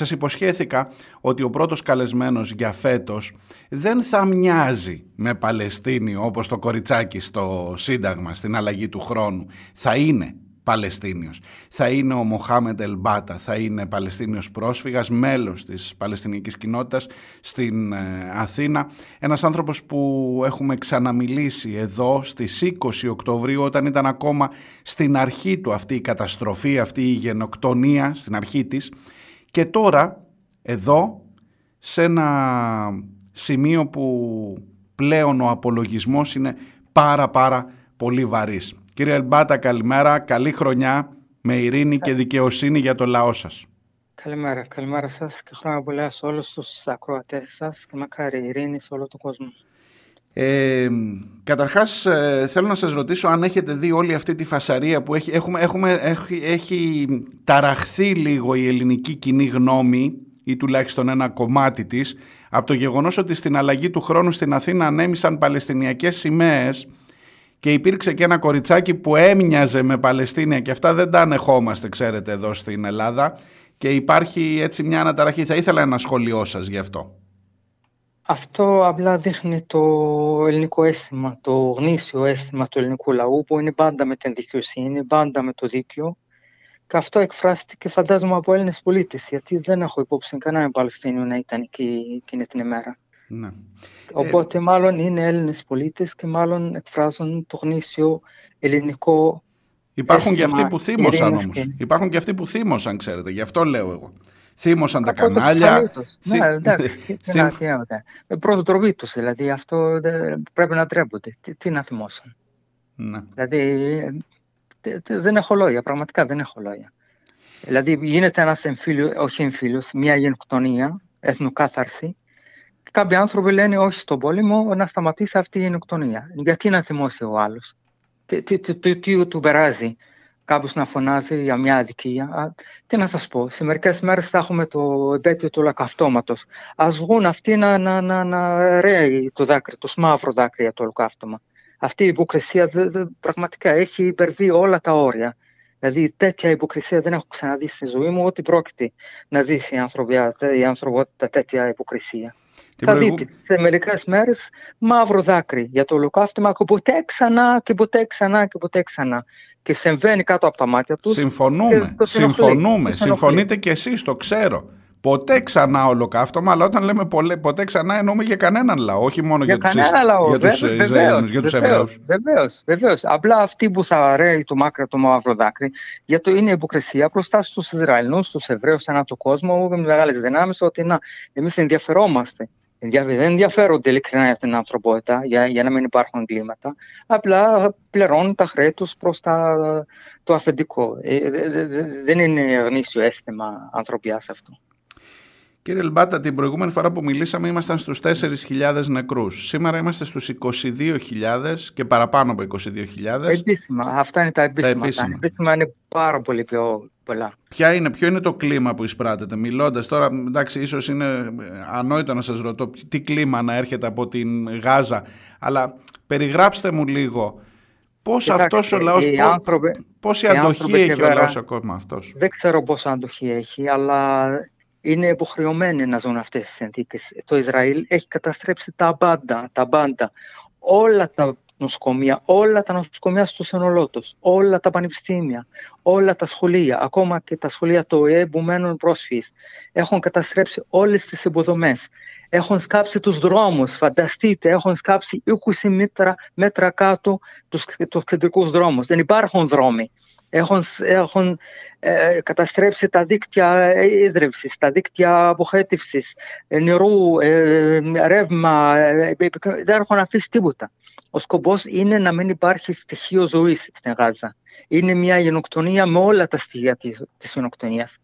Σας υποσχέθηκα ότι ο πρώτος καλεσμένος για φέτος δεν θα μοιάζει με Παλαιστίνη όπως το κοριτσάκι στο Σύνταγμα, στην αλλαγή του χρόνου. Θα είναι Παλαιστίνιος. Θα είναι ο Μοχάμεντ Ελμπάτα, θα είναι Παλαιστίνιος πρόσφυγας, μέλος της Παλαιστινικής κοινότητας στην ε, Αθήνα. Ένας άνθρωπος που έχουμε ξαναμιλήσει εδώ στις 20 Οκτωβρίου όταν ήταν ακόμα στην αρχή του αυτή η καταστροφή, αυτή η γενοκτονία, στην αρχή της. Και τώρα εδώ σε ένα σημείο που πλέον ο απολογισμός είναι πάρα πάρα πολύ βαρύς. Κύριε Ελμπάτα, καλημέρα. Καλή χρονιά με ειρήνη και δικαιοσύνη για το λαό σας. Καλημέρα. Καλημέρα σας και χρόνια πολλά σε όλους τους ακροατές σας και μακάρι ειρήνη σε όλο τον κόσμο. Ε, καταρχάς ε, θέλω να σας ρωτήσω αν έχετε δει όλη αυτή τη φασαρία που έχει, έχουμε, έχουμε, έχει, έχει ταραχθεί λίγο η ελληνική κοινή γνώμη ή τουλάχιστον ένα κομμάτι της από το γεγονός ότι στην αλλαγή του χρόνου στην Αθήνα ανέμισαν παλαιστινιακές σημαίες και υπήρξε και ένα κοριτσάκι που έμοιαζε με Παλαιστίνια και αυτά δεν τα ανεχόμαστε ξέρετε εδώ στην Ελλάδα και υπάρχει έτσι μια αναταραχή. Θα ήθελα ένα σχόλιο σας γι' αυτό. Αυτό απλά δείχνει το ελληνικό αίσθημα, το γνήσιο αίσθημα του ελληνικού λαού που είναι πάντα με την δικαιοσύνη, πάντα με το δίκαιο και αυτό εκφράστηκε φαντάζομαι από Έλληνες πολίτες γιατί δεν έχω υπόψη κανένα Παλαιστίνιο να ήταν εκεί εκείνη την ημέρα. Ναι. Οπότε ε, μάλλον είναι Έλληνες πολίτες και μάλλον εκφράζουν το γνήσιο ελληνικό Υπάρχουν και αυτοί που θύμωσαν όμως. Υπάρχουν και αυτοί που θύμωσαν, ξέρετε. Γι' αυτό λέω εγώ. Θύμωσαν τα κανάλια. Θύ... Ναι, εντάξει. Ε, Πρώτο τροπή τους, δηλαδή. Αυτό πρέπει να τρέπονται. Τι, τι να θυμώσουν. Ναι. Δηλαδή, δεν έχω λόγια. Πραγματικά δεν έχω λόγια. Δηλαδή, γίνεται ένας εμφύλιο, όχι εμφύλιος, μια γενοκτονία, εθνοκάθαρση, Κάποιοι άνθρωποι λένε όχι στον πόλεμο να σταματήσει αυτή η γενοκτονία. Γιατί να θυμώσει ο άλλος; Τι, τι, τι, τι, του περάζει; Κάποιος να φωνάζει για μια αδικία. Τι να σας πω, σε μερικές μέρες θα έχουμε το επέτειο του ολοκαυτώματος. Α βγουν αυτοί να, να, να, να ρέει το δάκρυ, το μαύρο δάκρυ για το ολοκαύτωμα. Αυτή η υποκρισία δε, δε, πραγματικά έχει υπερβεί όλα τα όρια. Δηλαδή τέτοια υποκρισία δεν έχω ξαναδεί στη ζωή μου ότι πρόκειται να ζήσει η ανθρωπότητα τέτοια υποκρισία θα δείτε σε μερικέ μέρες μαύρο δάκρυ για το ολοκαύτωμα και ποτέ ξανά και ποτέ ξανά και ποτέ ξανά. Και συμβαίνει κάτω από τα μάτια τους. Συμφωνούμε. Συμφωνούμε. Συμφωνείτε κι εσείς, το ξέρω. Ποτέ ξανά ολοκαύτωμα, αλλά όταν λέμε ποτέ ξανά εννοούμε για κανέναν λαό, όχι μόνο για, για τους, λαό, για τους Ισραηλινούς, για τους Εβραίους. Βεβαίως, βεβαίως. Απλά αυτοί που θα ρέει το μάκρο το μαύρο δάκρυ, γιατί είναι υποκρισία μπροστά στους Ισραηλινούς, στους Εβραίους, ανά τον κόσμο, με μεγάλες δυνάμεις, ότι να, εμείς ενδιαφερόμαστε δεν ενδιαφέρονται ειλικρινά για την ανθρωπότητα, για, για να μην υπάρχουν εγκλήματα. Απλά πληρώνουν τα χρέη τους προς το αφεντικό. Ε, δεν είναι γνήσιο αίσθημα ανθρωπιάς αυτό. Κύριε Λμπάτα, την προηγούμενη φορά που μιλήσαμε ήμασταν στους 4.000 νεκρούς. Σήμερα είμαστε στους 22.000 και παραπάνω από 22.000. Επίσημα. Αυτά είναι τα επίσημα. Τα επίσημα, τα επίσημα είναι πάρα πολύ πιο πολλά. Ποια είναι, ποιο είναι το κλίμα που εισπράτεται. Μιλώντας τώρα, εντάξει, ίσως είναι ανόητο να σας ρωτώ τι κλίμα να έρχεται από την Γάζα, αλλά περιγράψτε μου λίγο Πώς Κοιτάξτε, αυτός ο λαός, άνθρωποι, πόση αντοχή έχει ο λαός ακόμα αυτός; Δεν ξέρω πόση αντοχή έχει, αλλά είναι υποχρεωμένοι να ζουν αυτές τις συνθήκες. Το Ισραήλ έχει καταστρέψει τα μπάντα, τα μπάντα, όλα τα νοσοκομεία, όλα τα νοσοκομεία στο σύνολό τους, όλα τα πανεπιστήμια, όλα τα σχολεία, ακόμα και τα σχολεία του ΟΕΕ που μένουν πρόσφυγες, έχουν καταστρέψει όλες τις υποδομές. Έχουν σκάψει τους δρόμους, φανταστείτε, έχουν σκάψει 20 μέτρα, μέτρα κάτω τους, τους κεντρικούς δρόμους. Δεν υπάρχουν δρόμοι. Έχουν, έχουν ε, καταστρέψει τα δίκτυα ίδρυυσης, τα δίκτυα αποχέτευσης, νερού, ε, ρεύμα, ε, δεν έχουν αφήσει τίποτα. Ο σκοπός είναι να μην υπάρχει στοιχείο ζωής στην Γάζα. Είναι μια γενοκτονία με όλα τα στοιχεία της, της γενοκτονίας.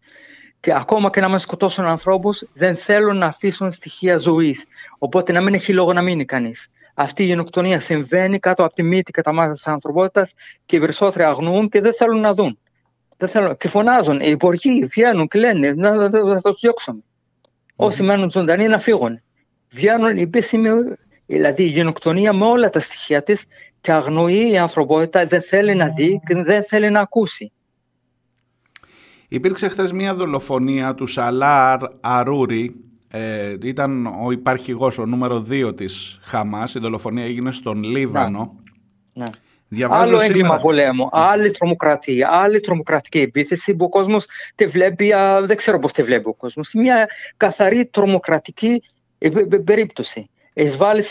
Και ακόμα και να μας σκοτώσουν ανθρώπους, δεν θέλουν να αφήσουν στοιχεία ζωής. Οπότε να μην έχει λόγο να μείνει κανείς. Αυτή η γενοκτονία συμβαίνει κάτω από τη μύτη και τα μάτια της ανθρωπότητας και οι περισσότεροι αγνοούν και δεν θέλουν να δουν. Δεν θέλουν. Και φωνάζουν. Οι υπουργοί βγαίνουν και λένε να, να, να, τους διώξουμε. Όσοι μένουν ζωντανοί να φύγουν. Βγαίνουν οι επίσημοι, δηλαδή η γενοκτονία με όλα τα στοιχεία της και αγνοεί η ανθρωπότητα, δεν θέλει να δει και δεν θέλει να ακούσει. Υπήρξε χθες μια δολοφονία του Σαλάρ Αρούρι, ε, ήταν ο υπαρχηγός, ο νούμερο 2 της Χαμάς, η δολοφονία έγινε στον Λίβανο. Ναι. Διαβάζω Άλλο σήμερα... έγκλημα πολέμου, άλλη τρομοκρατία, άλλη τρομοκρατική επίθεση που ο κόσμος τη βλέπει, δεν ξέρω πώς τη βλέπει ο κόσμος, μια καθαρή τρομοκρατική ε, περίπτωση. Εισβάλλει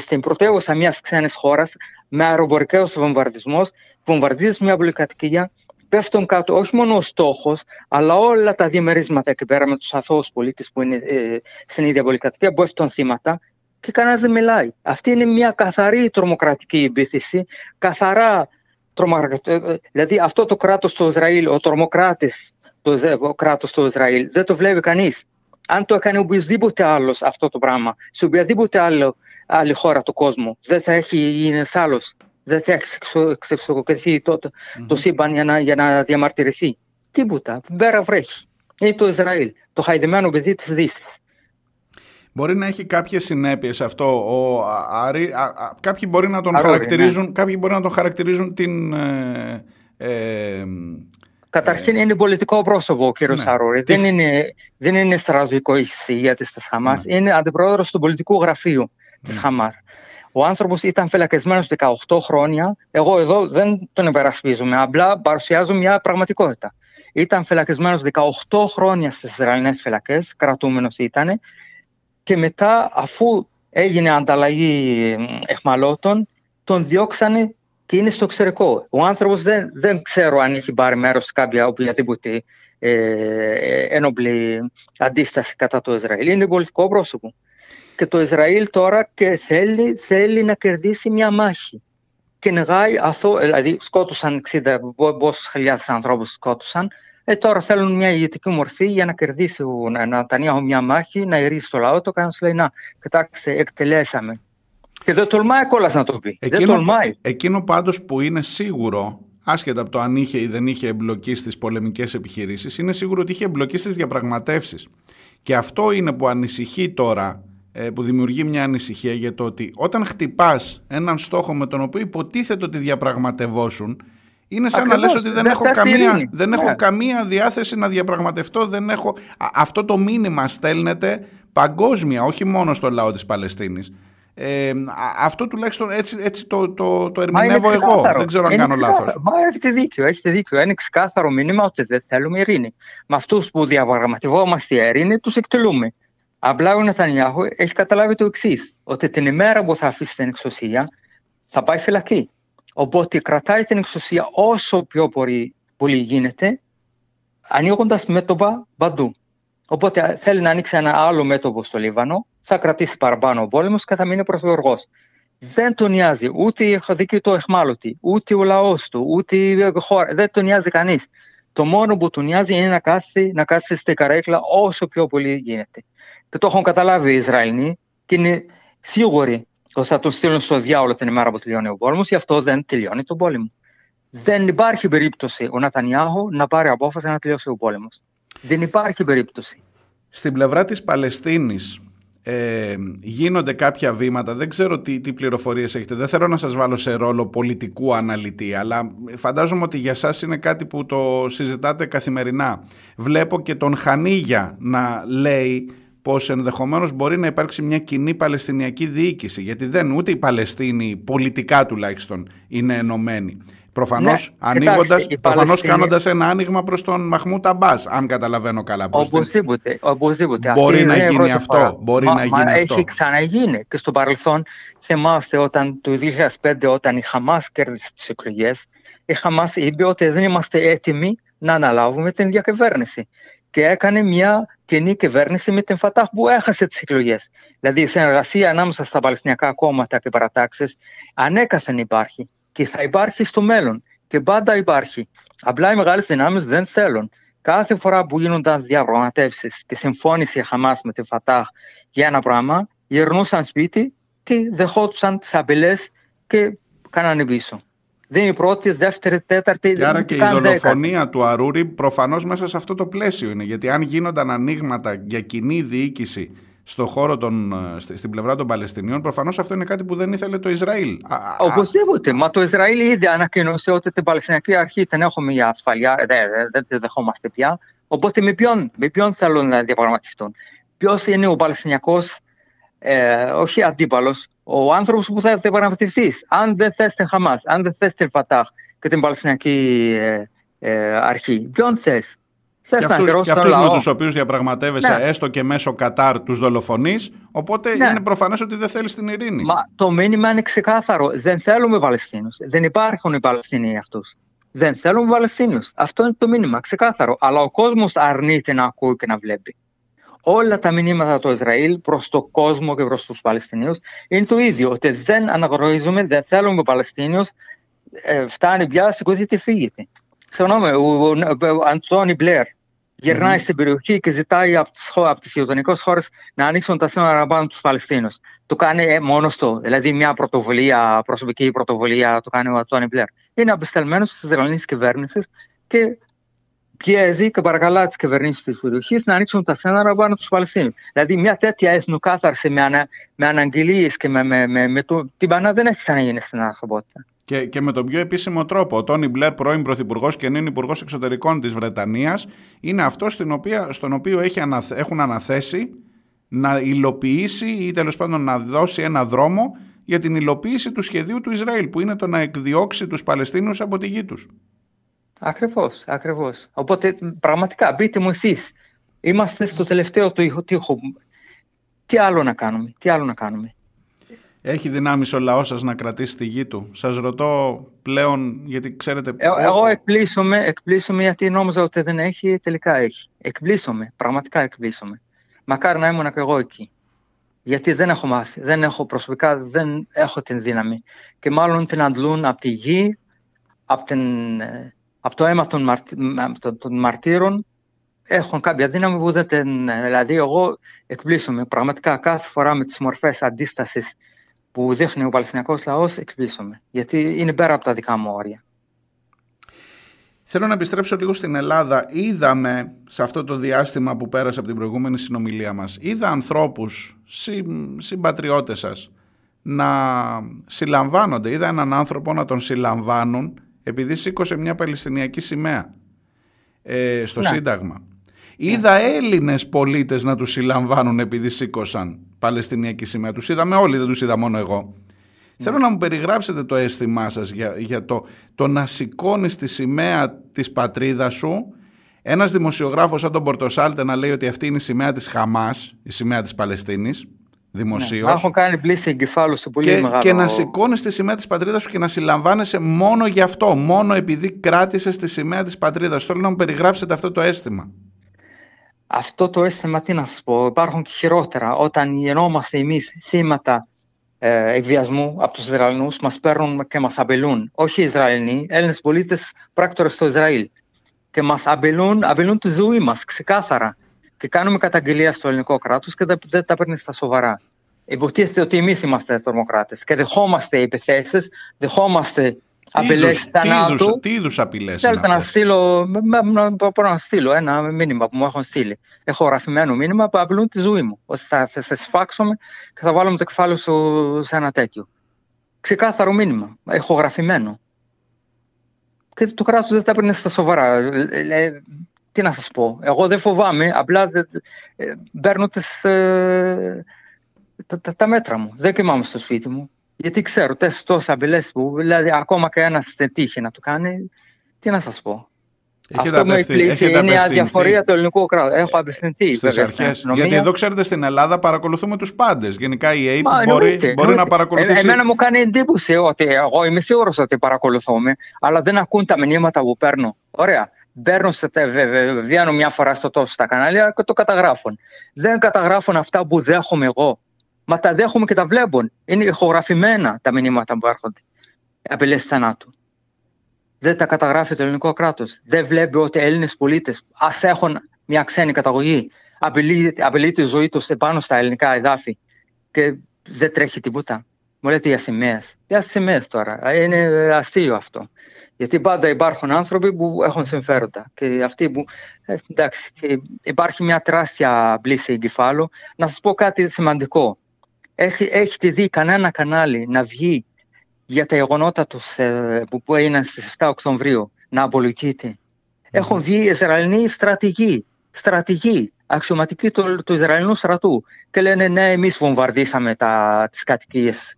στην πρωτεύουσα μιας ξένης χώρας με αεροπορικαίους βομβαρδισμούς, βομβαρδίζεις μια πολυκατοικία, πέφτουν κάτω όχι μόνο ο στόχος, αλλά όλα τα διαμερίσματα εκεί πέρα με τους αθώους πολίτες που είναι ε, στην ίδια πολυκατοικία, πέφτουν θύματα και κανένας δεν μιλάει. Αυτή είναι μια καθαρή τρομοκρατική επίθεση, καθαρά τρομοκρατική. Ε, δηλαδή αυτό το κράτος του Ισραήλ, ο τρομοκράτης το κράτος του Ισραήλ, δεν το βλέπει κανείς. Αν το έκανε οποιοδήποτε άλλος αυτό το πράγμα, σε οποιαδήποτε άλλο, άλλη χώρα του κόσμου, δεν θα έχει γίνει άλλο δεν θα εξεξοκοκριθεί το, mm-hmm. το σύμπαν για να, για να διαμαρτυρηθεί. Τίποτα. Πέρα βρέχει. Είναι το Ισραήλ, το χαϊδεμένο παιδί της Δύσης. Μπορεί να έχει κάποιες συνέπειες αυτό. Ο, α, α, κάποιοι, μπορεί να τον χαρακτηρίζουν, ναι. κάποιοι μπορεί να τον χαρακτηρίζουν την... Ε, ε, Καταρχήν ε, είναι πολιτικό πρόσωπο ο κύριος ναι. Αρόρη. Δεν, είναι, δεν είναι στρατηγικό ηγέτης της Χαμάς. Ναι. Είναι αντιπρόεδρος του πολιτικού γραφείου της ναι. Χαμάς. Ο άνθρωπος ήταν φυλακισμένος 18 χρόνια. Εγώ εδώ δεν τον υπερασπίζομαι, απλά παρουσιάζω μια πραγματικότητα. Ήταν φυλακισμένος 18 χρόνια στις Ισραηλινές φυλακές, κρατούμενος ήταν, και μετά, αφού έγινε ανταλλαγή εχμαλώτων, τον διώξανε και είναι στο εξωτερικό. Ο άνθρωπος δεν, δεν ξέρω αν έχει πάρει μέρος σε κάποια οποιαδήποτε ε, ε, ένοπλη αντίσταση κατά το Ισραήλ. Είναι πολιτικό πρόσωπο και το Ισραήλ τώρα και θέλει, θέλει να κερδίσει μια μάχη. Και νεγάει αυτό, δηλαδή σκότωσαν 60, πόσες χιλιάδες ανθρώπους σκότωσαν, ε, τώρα θέλουν μια ηγετική μορφή για να κερδίσει ο Νατανιάχου μια μάχη, να ειρήσει το λαό. Το κάνει λέει, να, κοιτάξτε, εκτελέσαμε. Και δεν τολμάει κιόλας να το πει. Εκείνο, δεν τολμάει. Εκείνο πάντως που είναι σίγουρο, άσχετα από το αν είχε ή δεν είχε εμπλοκή στις πολεμικές επιχειρήσεις, είναι σίγουρο ότι είχε εμπλοκή στις διαπραγματεύσεις. Και αυτό είναι που ανησυχεί τώρα ε, που δημιουργεί μια ανησυχία για το ότι όταν χτυπάς έναν στόχο με τον οποίο υποτίθεται ότι διαπραγματευόσουν είναι σαν να λες ότι δεν, έχω, καμία, δεν έχω ναι. καμία διάθεση να διαπραγματευτώ. Δεν έχω... Αυτό το μήνυμα στέλνεται παγκόσμια, όχι μόνο στο λαό της Παλαιστίνης. Ε, αυτό τουλάχιστον έτσι, έτσι το, το, το ερμηνεύω εγώ. Δεν ξέρω αν είναι κάνω λάθος. Μα έχετε δίκιο, έχετε δίκιο. Είναι ξεκάθαρο μήνυμα ότι δεν θέλουμε ειρήνη. Με αυτούς που διαπραγματευόμαστε ειρήνη, τους εκτελούμε. Απλά ο Νετανιάχου έχει καταλάβει το εξής, ότι την ημέρα που θα αφήσει την εξουσία θα πάει φυλακή. Οπότε κρατάει την εξουσία όσο πιο πολύ, πολύ γίνεται, ανοίγοντας μέτωπα παντού. Οπότε θέλει να ανοίξει ένα άλλο μέτωπο στο Λίβανο, θα κρατήσει παραπάνω ο πόλεμος και θα μείνει πρωθυπουργός. Δεν τον νοιάζει ούτε η δική του εχμάλωτη, ούτε ο λαός του, ούτε η χώρα. Δεν τον νοιάζει κανείς. Το μόνο που τον νοιάζει είναι να κάθει, να κάθει στην καρέκλα όσο πιο πολύ γίνεται και το έχουν καταλάβει οι Ισραηλοί και είναι σίγουροι ότι θα τον στείλουν στο διάολο την ημέρα που τελειώνει ο πόλεμος, γι' αυτό δεν τελειώνει τον πόλεμο. Δεν υπάρχει περίπτωση ο Νατανιάχου να πάρει απόφαση να τελειώσει ο πόλεμος. Δεν υπάρχει περίπτωση. Στην πλευρά της Παλαιστίνης ε, γίνονται κάποια βήματα, δεν ξέρω τι, τι πληροφορίες έχετε, δεν θέλω να σας βάλω σε ρόλο πολιτικού αναλυτή, αλλά φαντάζομαι ότι για σας είναι κάτι που το συζητάτε καθημερινά. Βλέπω και τον Χανίγια να λέει πως ενδεχομένως μπορεί να υπάρξει μια κοινή Παλαιστινιακή διοίκηση, γιατί δεν ούτε οι Παλαιστίνοι πολιτικά τουλάχιστον είναι ενωμένοι. Προφανώς, ναι, ανοίγοντας, προφανώς κάνοντας ένα άνοιγμα προς τον Μαχμούτ Αμπάς, αν καταλαβαίνω καλά. Οπωσδήποτε, οπωσδήποτε. Μπορεί να γίνει αυτό. Μπορεί να γίνει αυτό. Έχει ξαναγίνει και στο παρελθόν θυμάστε όταν το 2005 όταν η Χαμάς κέρδισε τις εκλογές η Χαμάς είπε ότι δεν είμαστε έτοιμοι να αναλάβουμε την διακυβέρνηση και έκανε μια κοινή κυβέρνηση με την Φατάχ που έχασε τις εκλογές. Δηλαδή η συνεργασία ανάμεσα στα Παλαιστινιακά κόμματα και παρατάξεις ανέκαθεν υπάρχει και θα υπάρχει στο μέλλον και πάντα υπάρχει. Απλά οι μεγάλες δυνάμεις δεν θέλουν. Κάθε φορά που γίνονταν διαπραγματεύσεις και συμφώνησε η Χαμάς με την Φατάχ για ένα πράγμα, γυρνούσαν σπίτι και δεχόντουσαν τις απειλές και κάνανε πίσω. Δεν είναι η πρώτη, δεύτερη, τέταρτη. Και άρα και η δολοφονία του Αρούρη προφανώς μέσα σε αυτό το πλαίσιο είναι. Γιατί αν γίνονταν ανοίγματα για κοινή διοίκηση στο χώρο των, στην πλευρά των Παλαιστινίων, προφανώς αυτό είναι κάτι που δεν ήθελε το Ισραήλ. Οπωσδήποτε. Μα το Ισραήλ ήδη ανακοίνωσε ότι την Παλαιστινιακή Αρχή δεν έχουμε για ασφαλεία, δεν δε, δε δεχόμαστε πια. Οπότε με ποιον, με ποιον θέλουν να διαπραγματευτούν; Ποιος είναι ο Παλαιστινιακός, ε, όχι αντίπαλος, ο άνθρωπος που θα διαπραγματευτεί. Αν δεν θες την Χαμάς, αν δεν θες την Φατάχ και την Παλαιστινιακή ε, ε, Αρχή, ποιον θες; Και αυτούς, και αυτούς με τους οποίους διαπραγματεύεσαι ναι. έστω και μέσω Κατάρ τους δολοφονείς, οπότε ναι. είναι προφανές ότι δεν θέλεις την ειρήνη. Μα το μήνυμα είναι ξεκάθαρο. Δεν θέλουμε Παλαιστίνους. Δεν υπάρχουν οι Παλαιστίνοι αυτούς. Δεν θέλουμε Παλαιστίνους. Αυτό είναι το μήνυμα, ξεκάθαρο. Αλλά ο κόσμος αρνείται να ακούει και να βλέπει. Όλα τα μηνύματα του Ισραήλ προς τον κόσμο και προς τους Παλαιστινίους είναι το ίδιο. Ότι δεν αναγνωρίζουμε, δεν θέλουμε Παλαιστίνιου. Ε, φτάνει πια, σηκωθείτε, φύγετε. Συγγνώμη, ο, Αντώνη Μπλερ γυρνάει στην περιοχή και ζητάει από τις, από τις γειτονικές χώρες να ανοίξουν τα σύνορα να πάνε τους Παλαιστίνους. Το κάνει ε, μόνος του, δηλαδή μια πρωτοβουλία, προσωπική πρωτοβουλία, το κάνει ο Αντώνη Μπλερ. Είναι απεσταλμένος της Ισραηλινής κυβέρνησης και πιέζει και παρακαλά τις κυβερνήσεις της περιοχής να ανοίξουν τα σύνορα πάνω τους Παλαιστίνου. Δηλαδή, μια τέτοια εθνοκάθαρση με, ανα, με αναγγελίες και με, με, με, με το, την Πανά δεν έχει ξαναγίνει στην ανθρωπότητα. Και, και με τον πιο επίσημο τρόπο. Ο Τόνι Μπλερ, πρώην Πρωθυπουργός και νυν Υπουργός Εξωτερικών της Βρετανίας, είναι αυτό στον οποίο έχει έχουν αναθέσει να υλοποιήσει ή τέλος πάντων να δώσει ένα δρόμο για την υλοποίηση του σχεδίου του Ισραήλ, που είναι το να εκδιώξει τους Παλαιστίνους από τη γη τους. Ακριβώς, ακριβώς. Οπότε πραγματικά μπείτε μου εσείς. Είμαστε στο τελευταίο του τείχο. Τι άλλο να κάνουμε, τι άλλο να κάνουμε. Έχει δυνάμεις ο λαός σας να κρατήσει τη γη του. Σας ρωτώ πλέον, γιατί ξέρετε. Ε, εγώ εκπλήσωμαι, εκπλήσωμαι γιατί νόμιζα ότι δεν έχει, τελικά έχει. Εκπλήσωμαι, πραγματικά εκπλήσωμαι. Μακάρι να ήμουν και εγώ εκεί. Γιατί δεν έχω μάθει, δεν έχω προσωπικά, δεν έχω την δύναμη. Και μάλλον την αντλούν από τη γη, από την ε, από το αίμα των, των μαρτύρων έχουν κάποια δύναμη που δεν την... Δηλαδή εγώ εκπλήσωμαι πραγματικά κάθε φορά με τις μορφές αντίστασης που δείχνει ο Παλαιστινιακός λαός εκπλήσωμαι γιατί είναι πέρα από τα δικά μου όρια. Θέλω να επιστρέψω λίγο στην Ελλάδα. Είδαμε σε αυτό το διάστημα που πέρασε από την προηγούμενη συνομιλία μας, είδα ανθρώπους, συ, συμπατριώτες σας, να συλλαμβάνονται. Είδα έναν άνθρωπο να τον συλλαμβάνουν επειδή σήκωσε μια Παλαιστινιακή σημαία ε, στο ναι. Σύνταγμα. Ναι. Είδα Έλληνες πολίτες να τους συλλαμβάνουν επειδή σήκωσαν Παλαιστινιακή σημαία. Τους είδαμε όλοι, δεν τους είδα μόνο εγώ. Ναι. Θέλω να μου περιγράψετε το αίσθημά σας για, για το, το να σηκώνεις τη σημαία της πατρίδας σου ένας δημοσιογράφος σαν τον Πορτοσάλτε να λέει ότι αυτή είναι η σημαία της Χαμάς, η σημαία της Παλαιστίνης δημοσίως. Ναι, έχω κάνει πλήση εγκεφάλου σε πολύ και, μεγάλο... Και να σηκώνεις τη σημαία της πατρίδας σου και να συλλαμβάνεσαι μόνο γι' αυτό. Μόνο επειδή κράτησες τη σημαία της πατρίδας. Θέλω να μου περιγράψετε αυτό το αίσθημα. Αυτό το αίσθημα, τι να σας πω, υπάρχουν και χειρότερα. Όταν γεννόμαστε εμείς θύματα ε, εκβιασμού από τους Ισραηλινούς, μας παίρνουν και μας απειλούν. Όχι οι Ισραηλοί, Έλληνες πολίτες πράκτορες στο Ισραήλ. Και μας απειλούν, απειλούν τη ζωή μας ξεκάθαρα και κάνουμε καταγγελία στο ελληνικό κράτος και δεν τα παίρνει στα σοβαρά. Υποτίθεται ότι εμείς είμαστε τρομοκράτε και δεχόμαστε επιθέσεις, δεχόμαστε απειλές θανάτου. Τι είδους απειλές Θέλετε να στείλω, μπορώ να στείλω ένα μήνυμα που μου έχουν στείλει. Έχω γραφημένο μήνυμα που απειλούν τη ζωή μου. Ότι θα, θα σε σφάξουμε και θα βάλουμε το κεφάλι σου σε ένα τέτοιο. Ξεκάθαρο μήνυμα. Έχω γραφημένο. Και το κράτος δεν τα παίρνει στα σοβαρά. Ε, ε, τι να σας πω, εγώ δεν φοβάμαι, απλά ε, παίρνω τις, ε, τα, τα, μέτρα μου. Δεν κοιμάμαι στο σπίτι μου. Γιατί ξέρω τόσες απειλέ που, δηλαδή ακόμα και ένα δεν τύχει να το κάνει, τι να σας πω. Έχετε Αυτό απευθυνθεί, είναι η αδιαφορία του ελληνικού κράτους. Έχω απευθυνθεί. Στις αρχές. Γιατί εδώ ξέρετε στην Ελλάδα παρακολουθούμε τους πάντες. Γενικά η ΑΕΠ μπορεί, μπορεί να παρακολουθήσει. Ε, εμένα μου κάνει εντύπωση ότι εγώ είμαι σίγουρος ότι παρακολουθούμε, αλλά δεν ακούν τα μηνύματα που παίρνω. Ωραία μπαίνουν σε, βγαίνουν μια φορά στο τόσο στα κανάλια και το καταγράφουν. Δεν καταγράφουν αυτά που δέχομαι εγώ. Μα τα δέχομαι και τα βλέπουν. Είναι ηχογραφημένα τα μηνύματα που έρχονται. Απειλές θανάτου. Δεν τα καταγράφει το ελληνικό κράτος. Δεν βλέπει ότι Έλληνες πολίτες, ας έχουν μια ξένη καταγωγή, απειλεί, απειλεί τη ζωή τους επάνω στα ελληνικά εδάφη και δεν τρέχει τίποτα. Μου λέτε για σημαίε. Για σημαίε τώρα. Είναι αστείο αυτό. Γιατί πάντα υπάρχουν άνθρωποι που έχουν συμφέροντα. Και αυτοί που. Ε, εντάξει, υπάρχει μια τεράστια μπλήση εγκεφάλου. Να σας πω κάτι σημαντικό. Έχει, έχετε δει κανένα κανάλι να βγει για τα γεγονότα τους, ε, που έγιναν στις 7 Οκτωβρίου να απολογείται. Έχουν βγει Ισραηλοί στρατηγοί, στρατηγοί, αξιωματικοί του, του Ισραηλινού στρατού και λένε ναι εμείς βομβαρδίσαμε τα, τις κατοικίες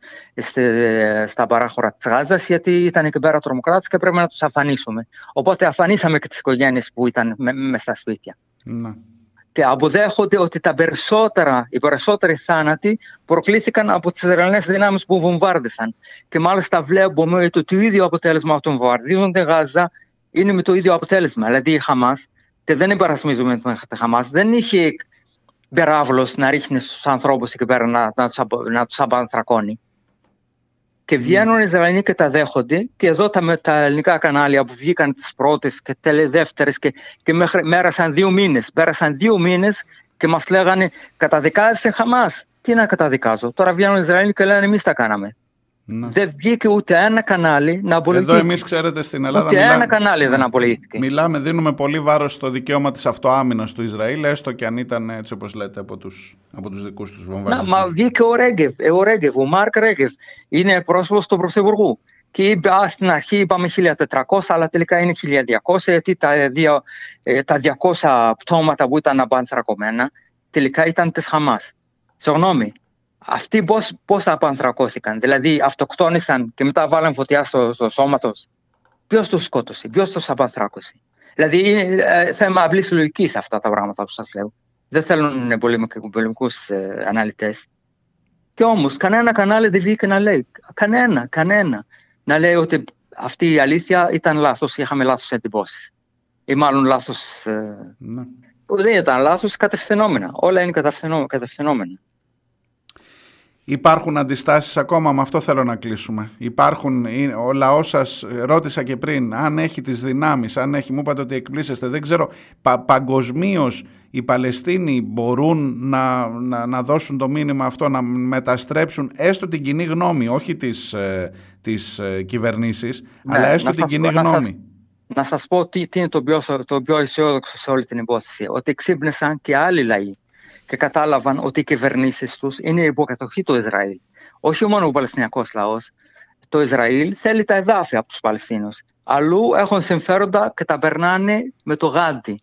στα παράχωρα της Γάζας γιατί ήταν εκεί πέρα τρομοκράτες και πρέπει να τους αφανίσουμε. Οπότε αφανίσαμε και τις οικογένειες που ήταν μέσα στα σπίτια. Ναι και αποδέχονται ότι τα περισσότερα, οι περισσότεροι θάνατοι προκλήθηκαν από τις Ισραηλινές δυνάμεις που βομβάρδισαν. Και μάλιστα βλέπουμε ότι το ίδιο αποτέλεσμα αυτών που βομβαρδίζονται Γάζα είναι με το ίδιο αποτέλεσμα. Δηλαδή η Χαμάς, και δεν υπερασμίζουμε τη Χαμάς, δεν είχε περάβλο να ρίχνει στους ανθρώπους εκεί πέρα να, να, να τους απανθρακώνει. Και βγαίνουν οι Ισραηλοί και τα δέχονται. Και εδώ τα, τα ελληνικά κανάλια που βγήκαν τις πρώτες και τελεδεύτερε και, και μέχρι, μέρασαν δύο μήνες. Πέρασαν δύο μήνες και μας λέγανε καταδικάζεσαι Χαμάς. Τι να καταδικάζω. Τώρα βγαίνουν οι Ισραηλοί και λένε εμείς τα κάναμε. Ναι. Δεν βγήκε ούτε ένα κανάλι να απολογηθεί. Εδώ εμείς, ξέρετε, στην Ελλάδα. Ούτε μιλά... ένα κανάλι δεν απολογήθηκε. Μιλάμε, δίνουμε πολύ βάρος στο δικαίωμα της αυτοάμυνας του Ισραήλ, έστω και αν ήταν έτσι όπως λέτε από του από τους δικούς τους βομβαρδισμούς. Μα βγήκε ο Ρέγκεβ, ε, ο, Ρέγκεβ, ο Μάρκ Ρέγκεβ. Είναι πρόσωπος του Πρωθυπουργού. Και είπε, α, στην αρχή είπαμε 1400, αλλά τελικά είναι 1200, γιατί τα, δύο, ε, τα 200 πτώματα που ήταν απανθρακωμένα τελικά ήταν της Χαμάς. Συγγνώμη, αυτοί πώς, πώς απανθρακώθηκαν, δηλαδή αυτοκτόνησαν και μετά βάλαν φωτιά στο, στο σώμα τους. Ποιος τους σκότωσε, ποιος τους απανθράκωσε. Δηλαδή είναι ε, θέμα απλής λογικής αυτά τα πράγματα που σας λέω. Δεν θέλουν πολεμικούς ε, αναλυτές. Και όμως κανένα κανάλι δεν βγήκε να λέει, κανένα, κανένα, να λέει ότι αυτή η αλήθεια ήταν λάθος, είχαμε λάθος εντυπώσεις. Ή μάλλον λάθος... Ε, ναι. Δεν ήταν λάθος, κατευθυνόμενα. Όλα είναι κατευθυνόμενα. Υπάρχουν αντιστάσεις ακόμα, με αυτό θέλω να κλείσουμε. Υπάρχουν, ο λαός σας, ρώτησα και πριν, αν έχει τις δυνάμεις, αν έχει, μου είπατε ότι εκπλήσεστε, δεν ξέρω, πα, παγκοσμίως οι Παλαιστίνοι μπορούν να, να, να, δώσουν το μήνυμα αυτό, να μεταστρέψουν έστω την κοινή γνώμη, όχι τις, ε, τις ε, κυβερνήσεις, ναι, αλλά έστω την κοινή γνώμη. Να σας πω τι, τι είναι το πιο, το πιο αισιόδοξο σε όλη την υπόθεση, ότι ξύπνησαν και άλλοι λαοί και κατάλαβαν ότι οι κυβερνήσεις τους είναι υποκατοχή του Ισραήλ. Όχι μόνο ο Παλαιστινιακός λαός. Το Ισραήλ θέλει τα εδάφια από τους Παλαιστίνους. Αλλού έχουν συμφέροντα και τα περνάνε με το γάντι.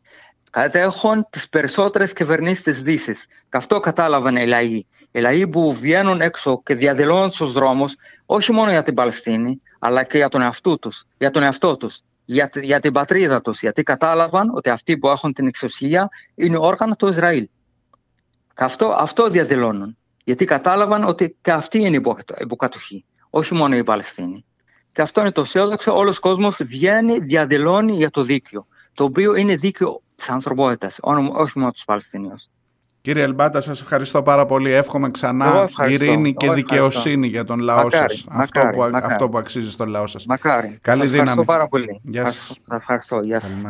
Κατέχουν τις περισσότερες κυβερνήσεις της Δύσης. Και αυτό κατάλαβαν οι λαοί. Οι λαοί που βγαίνουν έξω και διαδηλώνουν στους δρόμους, όχι μόνο για την Παλαιστίνη, αλλά και για τον εαυτό τους. Για, τον εαυτό τους, για, για την πατρίδα τους. Γιατί κατάλαβαν ότι αυτοί που έχουν την εξουσία είναι όργανα του Ισραήλ. Αυτό, αυτό διαδηλώνουν. Γιατί κατάλαβαν ότι και αυτή είναι υποκατοχή, όχι μόνο η Παλαιστίνη. Και αυτό είναι το αισιόδοξο. Όλος ο κόσμος βγαίνει, διαδηλώνει για το δίκαιο. Το οποίο είναι δίκαιο της ανθρωπότητας, όχι μόνο τους Παλαιστινίους. Κύριε Ελμπάτα, σας ευχαριστώ πάρα πολύ. Εύχομαι ξανά ειρήνη και δικαιοσύνη για τον λαό σας. Αυτό, που, αυτό που αξίζει στον λαό σας. Μακάρι. Καλή σας δύναμη. Ευχαριστώ πάρα πολύ. Γεια σας. Ευχαριστώ. Γεια σας.